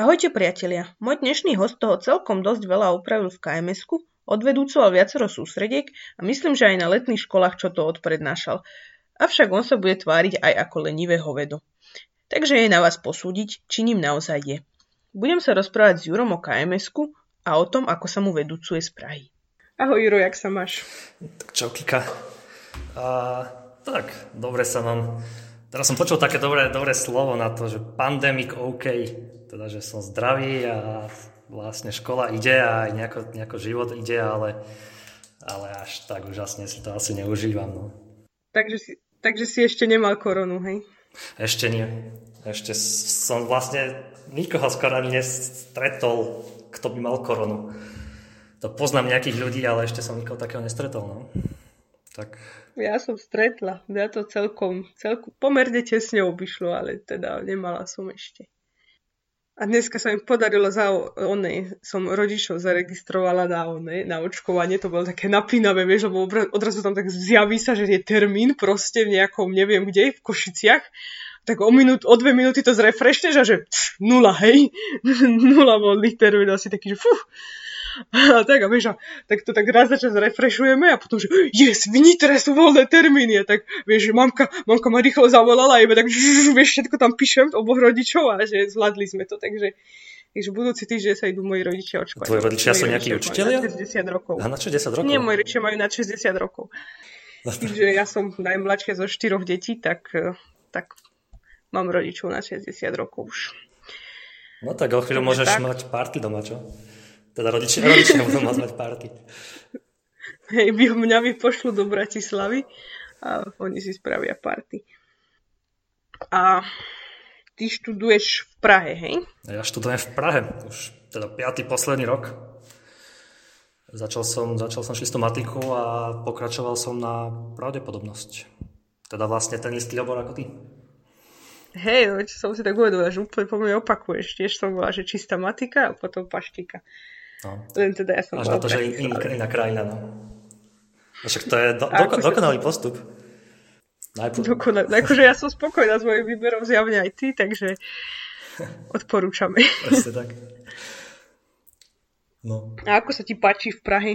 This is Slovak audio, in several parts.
Ahojte priatelia, môj dnešný host toho celkom dosť veľa upravil v kms odvedúcoval viacero sústrediek a myslím, že aj na letných školách čo to odprednášal. Avšak on sa bude tváriť aj ako lenivé hovedo. Takže je na vás posúdiť, či ním naozaj je. Budem sa rozprávať s Jurom o kms a o tom, ako sa mu vedúcuje z Prahy. Ahoj Juro, jak sa máš? Tak čau Kika. A, tak, dobre sa mám. Teraz som počul také dobré, dobré slovo na to, že pandemic OK teda, že som zdravý a vlastne škola ide a aj nejako, nejako život ide, ale, ale až tak úžasne si to asi neužívam. No. Takže, si, takže si ešte nemal koronu, hej? Ešte nie. Ešte som vlastne nikoho skoro ani nestretol, kto by mal koronu. To poznám nejakých ľudí, ale ešte som nikoho takého nestretol. No. Tak... Ja som stretla. Ja to celkom, celkom pomerne tesne obišlo, ale teda nemala som ešte. A dneska sa mi podarilo za onej, som rodičov zaregistrovala na onej, na očkovanie, to bolo také napínavé, vieš, lebo odrazu tam tak zjaví sa, že je termín proste v nejakom, neviem kde, v Košiciach, tak o, minút, o dve minúty to zrefreshneš a že pš, nula, hej, nula voľných termín, asi taký, že fuh, a tak a vieš, a tak to tak raz za čas refreshujeme a potom, že yes, v Nitre sú voľné termíny. A tak vieš, že mamka, mamka ma rýchlo zavolala a iba tak žž, vieš, všetko tam píšem oboch rodičov a že zvládli sme to. Takže Takže budúci týždeň sa idú moji rodičia očkovať. Tvoji rodičia sú nejakí učiteľia? Na 60 rokov. A na 60 rokov? Nie, moji rodičia majú na 60 rokov. Takže ja som najmladšia zo štyroch detí, tak, tak mám rodičov na 60 rokov už. No tak o chvíľu môžeš tak. mať party doma, čo? Teda rodičia, rodičia budú mať party. Hej, mňa vypošlu do Bratislavy a oni si spravia party. A ty študuješ v Prahe, hej? Ja študujem v Prahe, už teda piatý posledný rok. Začal som, začal som šistomatiku a pokračoval som na pravdepodobnosť. Teda vlastne ten istý obor ako ty. Hej, no, som si tak uvedomila, že úplne po mne opakuješ. Tiež som bola, že čistá matika a potom paštika. No. Len teda ja som Až na to, že in, iná krajina, no. Však to je do, do, dokonalý sa... postup. Dokonal, akože ja som spokojná s mojim výberom, zjavne aj ty, takže odporúčame. Presne tak. No. A ako sa ti páči v Prahe?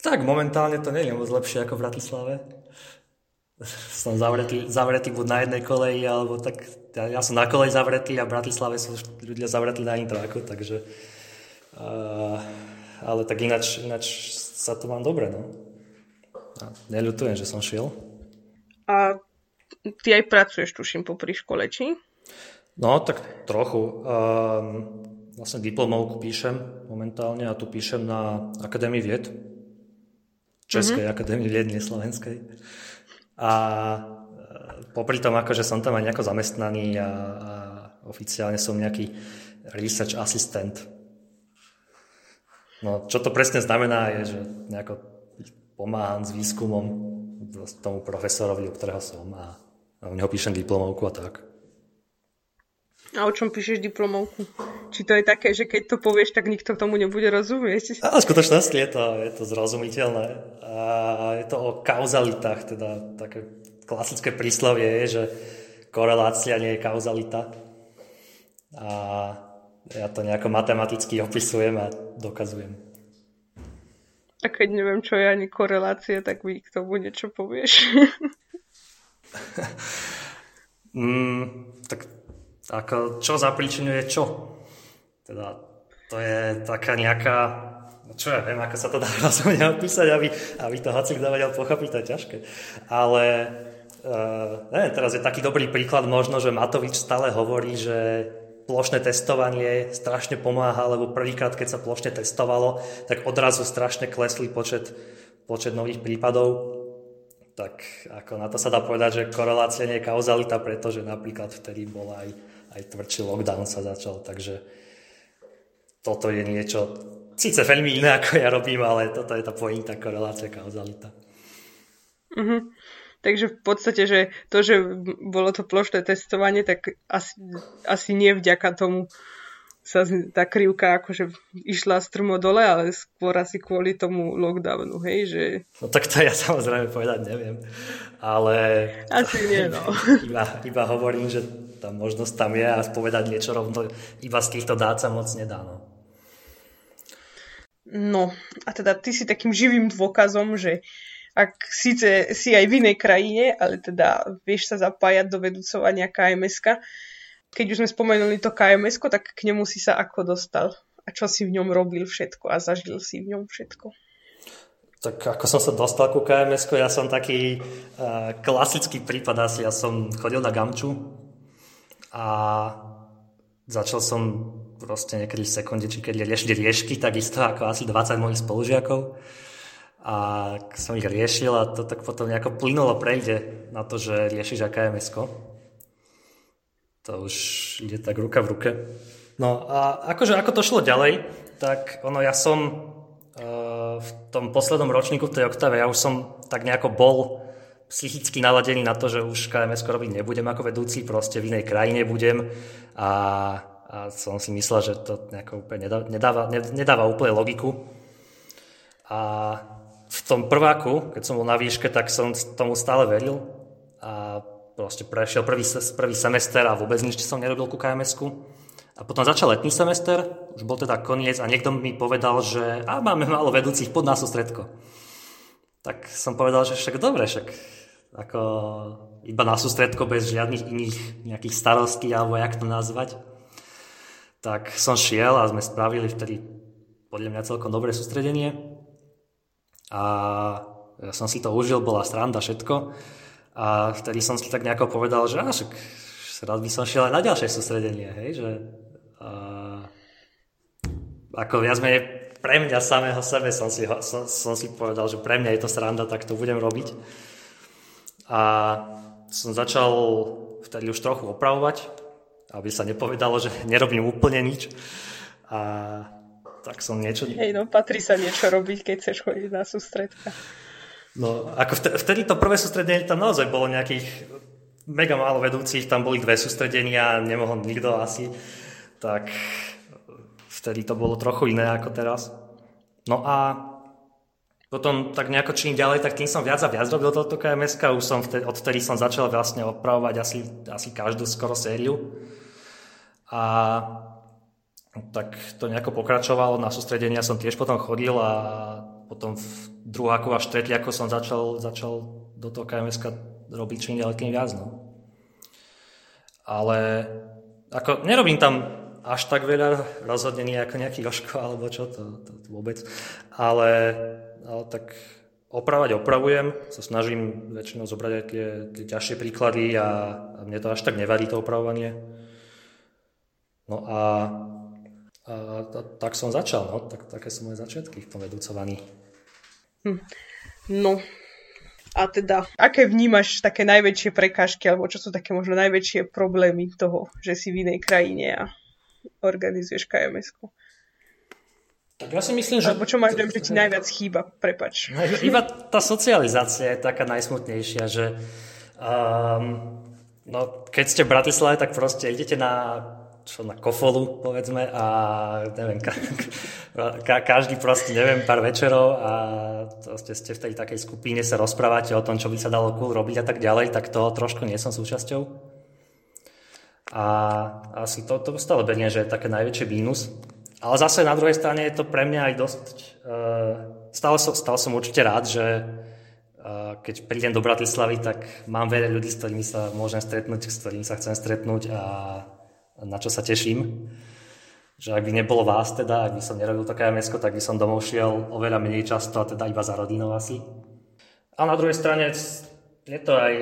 Tak momentálne to nie je moc lepšie ako v Bratislave. Som zavretý, zavretý buď na jednej koleji, alebo tak ja, ja som na koleji zavretý a v Bratislave sú ľudia zavretí na intráku, takže Ale tak ináč, ináč sa to mám dobre, no. A neľutujem, že som šiel. A ty aj pracuješ, tuším, popri škole, či? No, tak trochu. Um, vlastne diplomovku píšem momentálne a tu píšem na Akadémii vied. Českej mm-hmm. Akadémii vied, nie slovenskej. A e, popri tom, akože som tam aj nejako zamestnaný a, a oficiálne som nejaký research assistant No, čo to presne znamená, je, že nejako pomáham s výskumom tomu profesorovi, u ktorého som a, u neho píšem diplomovku a tak. A o čom píšeš diplomovku? Či to je také, že keď to povieš, tak nikto tomu nebude rozumieť? A v skutočnosti je to, je to zrozumiteľné. A je to o kauzalitách, teda také klasické príslovie je, že korelácia nie je kauzalita. A ja to nejako matematicky opisujem a dokazujem. A keď neviem, čo je ani korelácia, tak vy k tomu niečo povieš. mm, tak ako, čo zapričinuje čo? Teda to je taká nejaká, no čo ja viem, ako sa to dá rozumne opísať, aby, aby to hoci kto vedel pochopiť, to je ťažké. Ale uh, neviem, teraz je taký dobrý príklad možno, že Matovič stále hovorí, že plošné testovanie strašne pomáha, lebo prvýkrát, keď sa plošne testovalo, tak odrazu strašne klesli počet, počet nových prípadov. Tak ako na to sa dá povedať, že korelácia nie je kauzalita, pretože napríklad vtedy bol aj, aj tvrdší lockdown sa začal, takže toto je niečo, síce veľmi iné ako ja robím, ale toto je tá pointa korelácia kauzalita. Mm-hmm. Takže v podstate, že to, že bolo to plošné testovanie, tak asi, asi nie vďaka tomu sa tá krivka akože išla strmo dole, ale skôr asi kvôli tomu lockdownu, hej, že... No tak to ja samozrejme povedať neviem, ale... Asi nie, no. Iba, iba hovorím, že tá možnosť tam je a povedať niečo rovno iba z týchto dát sa moc nedá. No. no a teda ty si takým živým dôkazom, že ak síce si aj v inej krajine, ale teda vieš sa zapájať do vedúcovania kms keď už sme spomenuli to kms tak k nemu si sa ako dostal? A čo si v ňom robil všetko a zažil si v ňom všetko? Tak ako som sa dostal ku kms ja som taký uh, klasický prípad asi. Ja som chodil na Gamču a začal som proste niekedy v sekunde, či keď riešili riešky, takisto ako asi 20 mojich spolužiakov. A som ich riešil a to tak potom nejako plynulo prejde na to, že riešiš akms To už ide tak ruka v ruke. No a akože ako to šlo ďalej, tak ono ja som v tom poslednom ročníku v tej oktave ja už som tak nejako bol psychicky naladený na to, že už KMS robiť nebudem ako vedúci, proste v inej krajine budem a, a som si myslel, že to nejako úplne nedáva, nedáva úplne logiku. A v tom prváku, keď som bol na výške, tak som tomu stále veril a proste prešiel prvý, prvý semester a vôbec nič som nerobil ku KMS-ku. A potom začal letný semester, už bol teda koniec a niekto mi povedal, že a máme málo vedúcich, pod nás sústredko. Tak som povedal, že však dobre, však ako iba na sústredko bez žiadnych iných nejakých starostí alebo jak to nazvať. Tak som šiel a sme spravili vtedy podľa mňa celkom dobré sústredenie. A ja som si to užil, bola sranda, všetko. A vtedy som si tak nejako povedal, že však rád by som šiel aj na ďalšie sústredenie, hej, že ako viac menej pre mňa samého sebe som si, som, som si povedal, že pre mňa je to sranda, tak to budem robiť. A som začal vtedy už trochu opravovať, aby sa nepovedalo, že nerobím úplne nič. A tak som niečo... Hej, no patrí sa niečo robiť, keď chceš chodiť na sústredka. No, ako vtedy, to prvé sústredenie tam naozaj bolo nejakých mega málo vedúcich, tam boli dve sústredenia, nemohol nikto asi tak vtedy to bolo trochu iné ako teraz. No a potom tak nejako čím ďalej, tak tým som viac a viac robil toto KMS, už som vtedy, odtedy som začal vlastne opravovať asi, asi každú skoro sériu. A tak to nejako pokračovalo, na sústredenia som tiež potom chodil a potom v druháku až tretiaku som začal, začal do toho KMS robiť čím ďalej tým viac. No. Ale ako nerobím tam až tak veľa, rozhodne nie ako nejaký Joško alebo čo, to, to, to vôbec. Ale, ale tak opravať opravujem, sa snažím väčšinou zobrať aj tie, tie ťažšie príklady a, a mne to až tak nevadí to opravovanie. No a, a, a tak som začal, no, tak, také sú moje začiatky v tom vedúcovaní. Hm. No, a teda, aké vnímaš také najväčšie prekážky, alebo čo sú také možno najväčšie problémy toho, že si v inej krajine a organizuješ kms -ku? Tak ja si myslím, že... Alebo čo máš že ti najviac chýba, prepač. No, iba tá socializácia je taká najsmutnejšia, že um, no, keď ste v Bratislave, tak proste idete na čo na kofolu, povedzme, a neviem, ka, ka, každý proste, neviem, pár večerov a proste ste v tej takej skupine, sa rozprávate o tom, čo by sa dalo cool robiť a tak ďalej, tak to trošku nie som súčasťou. A asi to, to stále beriem, že je také najväčšie mínus. Ale zase na druhej strane je to pre mňa aj dosť... Uh, stále, som, stále som určite rád, že uh, keď prídem do Bratislavy, tak mám veľa ľudí, s ktorými sa môžem stretnúť, s ktorými sa chcem stretnúť a na čo sa teším. Že ak by nebolo vás teda, ak by som nerobil také kms tak by som domov šiel oveľa menej často a teda iba za rodinou asi. A na druhej strane je to aj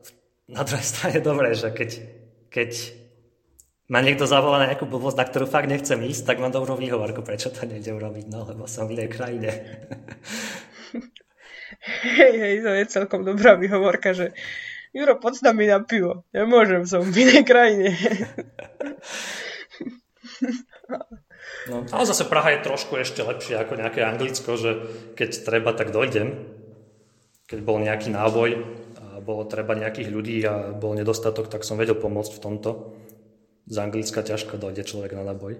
na druhej strane dobré, že keď keď ma niekto zavolá na nejakú blbosť, na ktorú fakt nechcem ísť, tak mám dobrú výhovorku, prečo to nejdem robiť, no lebo som v inej krajine. Hej, hej, to je celkom dobrá výhovorka, že Juro, poď nami na pivo. Nemôžem, som v inej krajine. No, ale zase Praha je trošku ešte lepšie ako nejaké Anglicko, že keď treba, tak dojdem. Keď bol nejaký náboj, bolo treba nejakých ľudí a bol nedostatok, tak som vedel pomôcť v tomto. Z Anglicka ťažko dojde človek na náboj.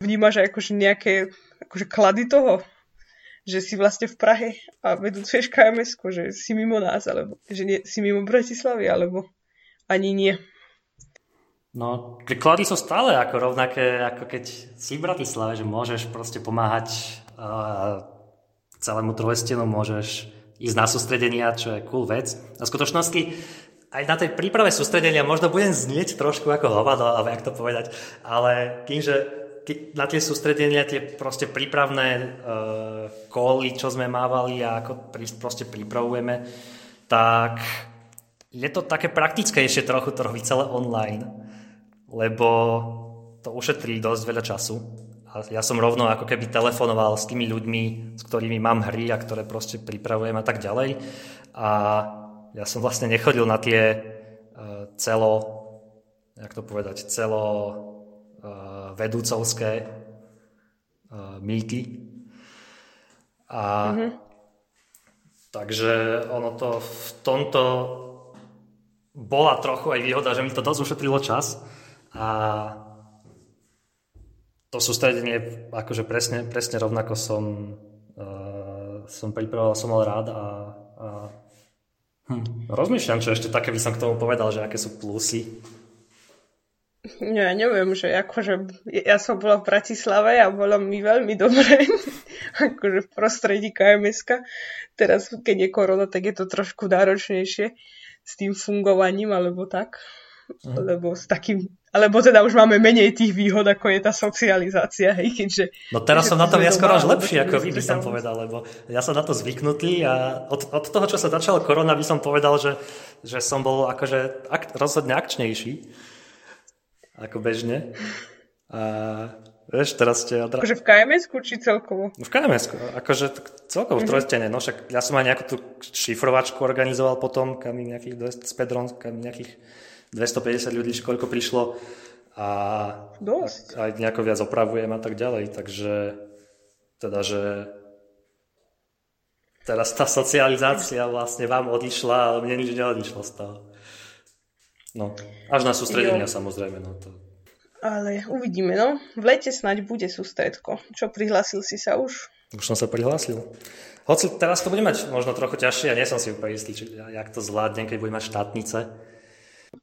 Vnímaš akože nejaké akože klady toho? Že si vlastne v Prahe a vedúcuješ kms že si mimo nás, alebo že nie, si mimo Bratislavy, alebo ani nie? No, klady sú stále ako rovnaké, ako keď si v Bratislave, že môžeš proste pomáhať uh, celému trojstenu, môžeš ísť na sústredenia, čo je cool vec. A v skutočnosti aj na tej príprave sústredenia možno budem znieť trošku ako hovado, alebo jak to povedať, ale tým, že na tie sústredenia, tie proste prípravné uh, koly, čo sme mávali a ako proste pripravujeme, tak je to také praktickejšie trochu to robiť celé online lebo to ušetrí dosť veľa času. A ja som rovno ako keby telefonoval s tými ľuďmi, s ktorými mám hry a ktoré proste pripravujem a tak ďalej. A ja som vlastne nechodil na tie uh, celo, jak to povedať, celo vedúcovské uh, mýty. A mm-hmm. takže ono to v tomto bola trochu aj výhoda, že mi to dosť ušetrilo čas a to sústredenie, akože presne, presne rovnako som, uh, som pripravoval, som mal rád a, a hm, rozmýšľam, čo ešte také by som k tomu povedal, že aké sú plusy. Ja neviem, že akože ja som bola v Bratislave a bolo mi veľmi dobre, akože v prostredí KMSK. Teraz, keď je korona, tak je to trošku náročnejšie s tým fungovaním, alebo tak. Mhm. Lebo s takým alebo teda už máme menej tých výhod, ako je tá socializácia, hej, keďže... No teraz som na tom ja skoro až lepší, ako vy by som povedal, lebo ja som na to zvyknutý a od, od toho, čo sa začala korona, by som povedal, že, že som bol akože ak, rozhodne akčnejší, ako bežne. A vieš, teraz ste... Odra... Akože v kms či celkovo? V kms akože celkovo v trojstene, no však ja som aj nejakú tú šifrovačku organizoval potom, kam nejakých 200 s Pedrom, kam nejakých 250 ľudí, koľko prišlo a Dosť. aj nejako viac opravujem a tak ďalej, takže teda, že teraz tá socializácia vlastne vám odišla, ale mne nič neodišlo z toho. No, až na sústredenia jo. samozrejme. No, to... Ale uvidíme, no. V lete snáď bude sústredko. Čo, prihlásil si sa už? Už som sa prihlásil. Hoci teraz to bude mať možno trochu ťažšie, ja nie som si úplne istý, či, jak to zvládnem, keď budem mať štátnice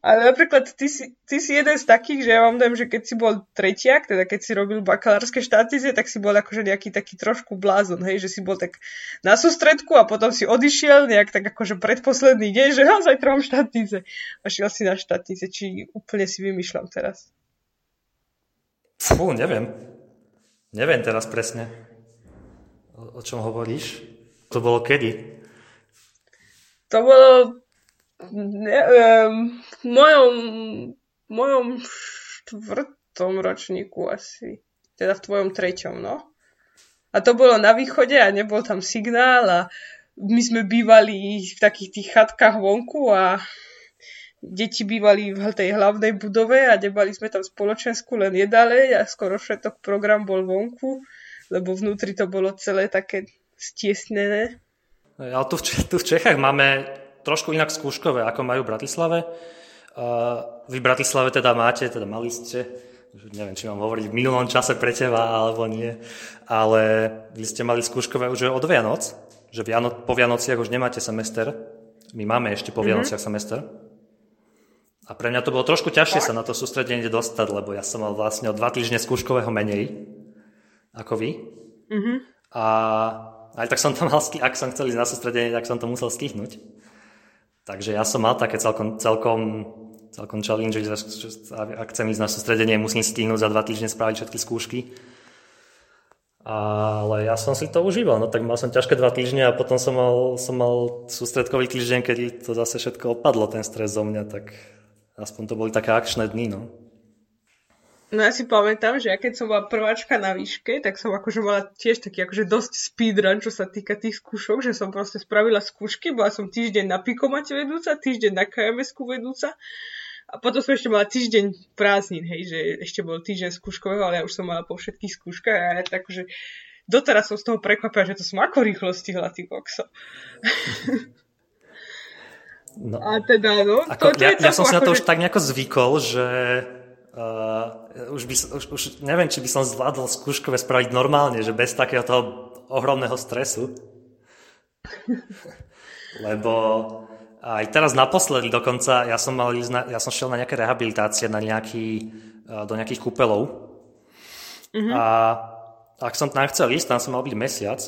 ale napríklad ty si, ty si jeden z takých, že ja vám dám, že keď si bol tretiak, teda keď si robil bakalárske štátizie, tak si bol akože nejaký taký trošku blázon, hej, že si bol tak na sústredku a potom si odišiel nejak tak akože predposledný deň, že ha, zajtra mám štátize. A šiel si na štátize, či úplne si vymýšľam teraz. Fú, neviem. Neviem teraz presne, o, o čom hovoríš. To bolo kedy? To bolo ne, um, v mojom, mojom štvrtom ročníku asi. Teda v tvojom treťom, no. A to bolo na východe a nebol tam signál a my sme bývali v takých tých chatkách vonku a deti bývali v tej hlavnej budove a nebali sme tam spoločensku len jedale a skoro všetok program bol vonku, lebo vnútri to bolo celé také stiesnené. Ale tu v, tu v Čechách máme trošku inak skúškové, ako majú v Bratislave. Vy v Bratislave teda máte, teda mali ste, neviem, či mám hovoriť v minulom čase pre teba, alebo nie, ale vy ste mali skúškové už od Vianoc, že Viano, po Vianociach už nemáte semester. My máme ešte po mm-hmm. Vianociach semester. A pre mňa to bolo trošku ťažšie sa na to sústredenie dostať, lebo ja som mal vlastne o dva týždne skúškového menej ako vy. Mm-hmm. A aj tak som tam mal, ak som chcel ísť na sústredenie, tak som to musel stihnúť. Takže ja som mal také celkom, celkom, celkom challenge, že ak chcem ísť na sústredenie, musím stihnúť za dva týždne spraviť všetky skúšky. Ale ja som si to užíval, no tak mal som ťažké dva týždne a potom som mal, som mal sústredkový týždeň, kedy to zase všetko opadlo, ten stres zo mňa, tak aspoň to boli také akčné dny, no. No ja si pamätám, že ja keď som bola prváčka na výške, tak som akože mala tiež taký akože dosť speedrun, čo sa týka tých skúšok, že som proste spravila skúšky, bola som týždeň na pikomate vedúca, týždeň na kms vedúca a potom som ešte mala týždeň prázdnin, hej, že ešte bol týždeň skúškového, ale ja už som mala po všetkých skúškach a ja tak akože doteraz som z toho prekvapila, že to som ako rýchlo stihla, ty kokso. No. A teda, no, ako, to, to ja, ja som si na to že... už tak nejako zvykol, že Uh, už, by, už, už neviem, či by som zvládol skúškové spraviť normálne, že bez takého toho ohromného stresu. Lebo aj teraz naposledy dokonca, ja som, mal na, ja som šiel na nejaké rehabilitácie, na nejaký, do nejakých kúpelov. Mm-hmm. A ak som tam chcel ísť, tam som mal byť mesiac.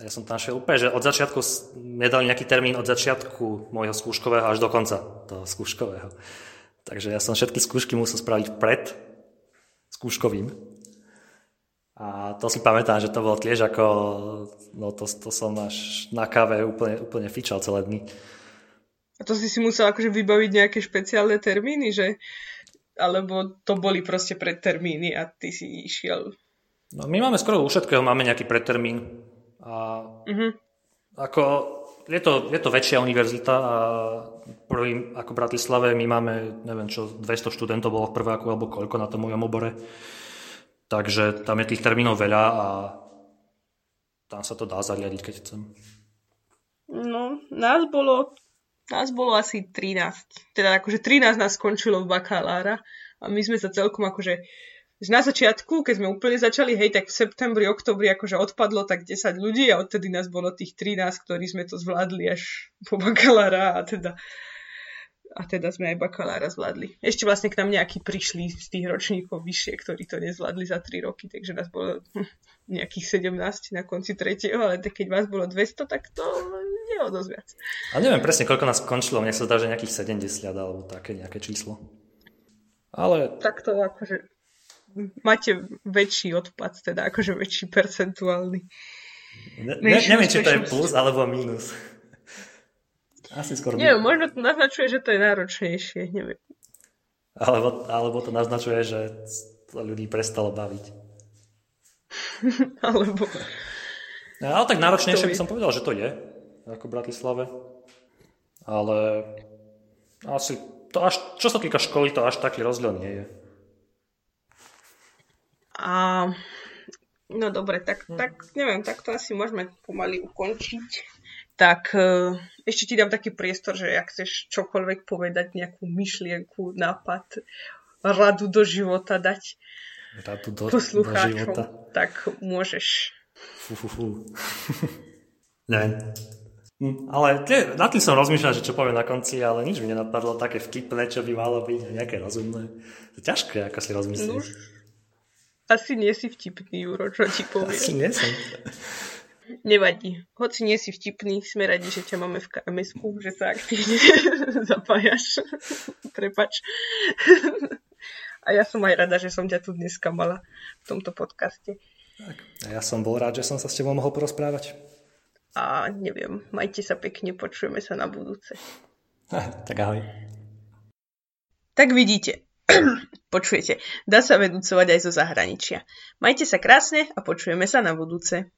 Ja som tam šiel úplne, že od začiatku nedali nejaký termín od začiatku môjho skúškového až do konca toho skúškového. Takže ja som všetky skúšky musel spraviť pred skúškovým. A to si pamätám, že to bolo tiež ako, no to, to som až na káve úplne, úplne fičal celé dny. A to si si musel akože vybaviť nejaké špeciálne termíny, že alebo to boli proste predtermíny a ty si išiel? No, my máme skoro u všetkého, máme nejaký predtermín. A uh-huh. ako, je to, je to väčšia univerzita a prvým, ako v Bratislave my máme, neviem čo, 200 študentov bolo v prváku alebo koľko na tom mojom obore. Takže tam je tých termínov veľa a tam sa to dá zariadiť, keď chcem. No, nás bolo, nás bolo asi 13. Teda akože 13 nás skončilo v bakalára a my sme sa celkom akože že na začiatku, keď sme úplne začali, hej, tak v septembri, oktobri akože odpadlo tak 10 ľudí a odtedy nás bolo tých 13, ktorí sme to zvládli až po bakalára a teda a teda sme aj bakalára zvládli. Ešte vlastne k nám nejakí prišli z tých ročníkov vyššie, ktorí to nezvládli za 3 roky, takže nás bolo nejakých 17 na konci tretieho, ale keď vás bolo 200, tak to nie o dosť viac. A neviem presne, koľko nás skončilo, mne sa zdá, že nejakých 70 alebo také nejaké číslo. Ale... Tak to akože máte väčší odpad, teda akože väčší percentuálny. Ne, ne, neviem, či to je plus alebo minus. Asi skôr... Nie, možno to naznačuje, že to je náročnejšie, neviem. Alebo, alebo to naznačuje, že to ľudí prestalo baviť. alebo... No, ale tak náročnejšie by som povedal, že to je, ako v Bratislave. Ale asi to až, čo sa týka školy, to až taký rozdiel nie je. A no dobre, tak, tak neviem, tak to asi môžeme pomaly ukončiť tak e, ešte ti dám taký priestor, že ak chceš čokoľvek povedať, nejakú myšlienku, nápad, radu do života dať radu do, poslucháčom, do života. tak môžeš. Fú, fú, fú. ne. Hm, ale tie, na tým som rozmýšľal, že čo poviem na konci, ale nič mi nenapadlo také vtipné, čo by malo byť, nejaké rozumné. To je ťažké, ako si rozmyslíš. No, asi nie si vtipný, Juro, čo ti poviem. Asi nie som. Nevadí. Hoci nie si vtipný, sme radi, že ťa máme v kms že sa aktívne zapájaš. Prepač. A ja som aj rada, že som ťa tu dneska mala v tomto podcaste. Tak. A ja som bol rád, že som sa s tebou mohol porozprávať. A neviem, majte sa pekne, počujeme sa na budúce. tak ahoj. Tak vidíte, počujete, dá sa vedúcovať aj zo zahraničia. Majte sa krásne a počujeme sa na budúce.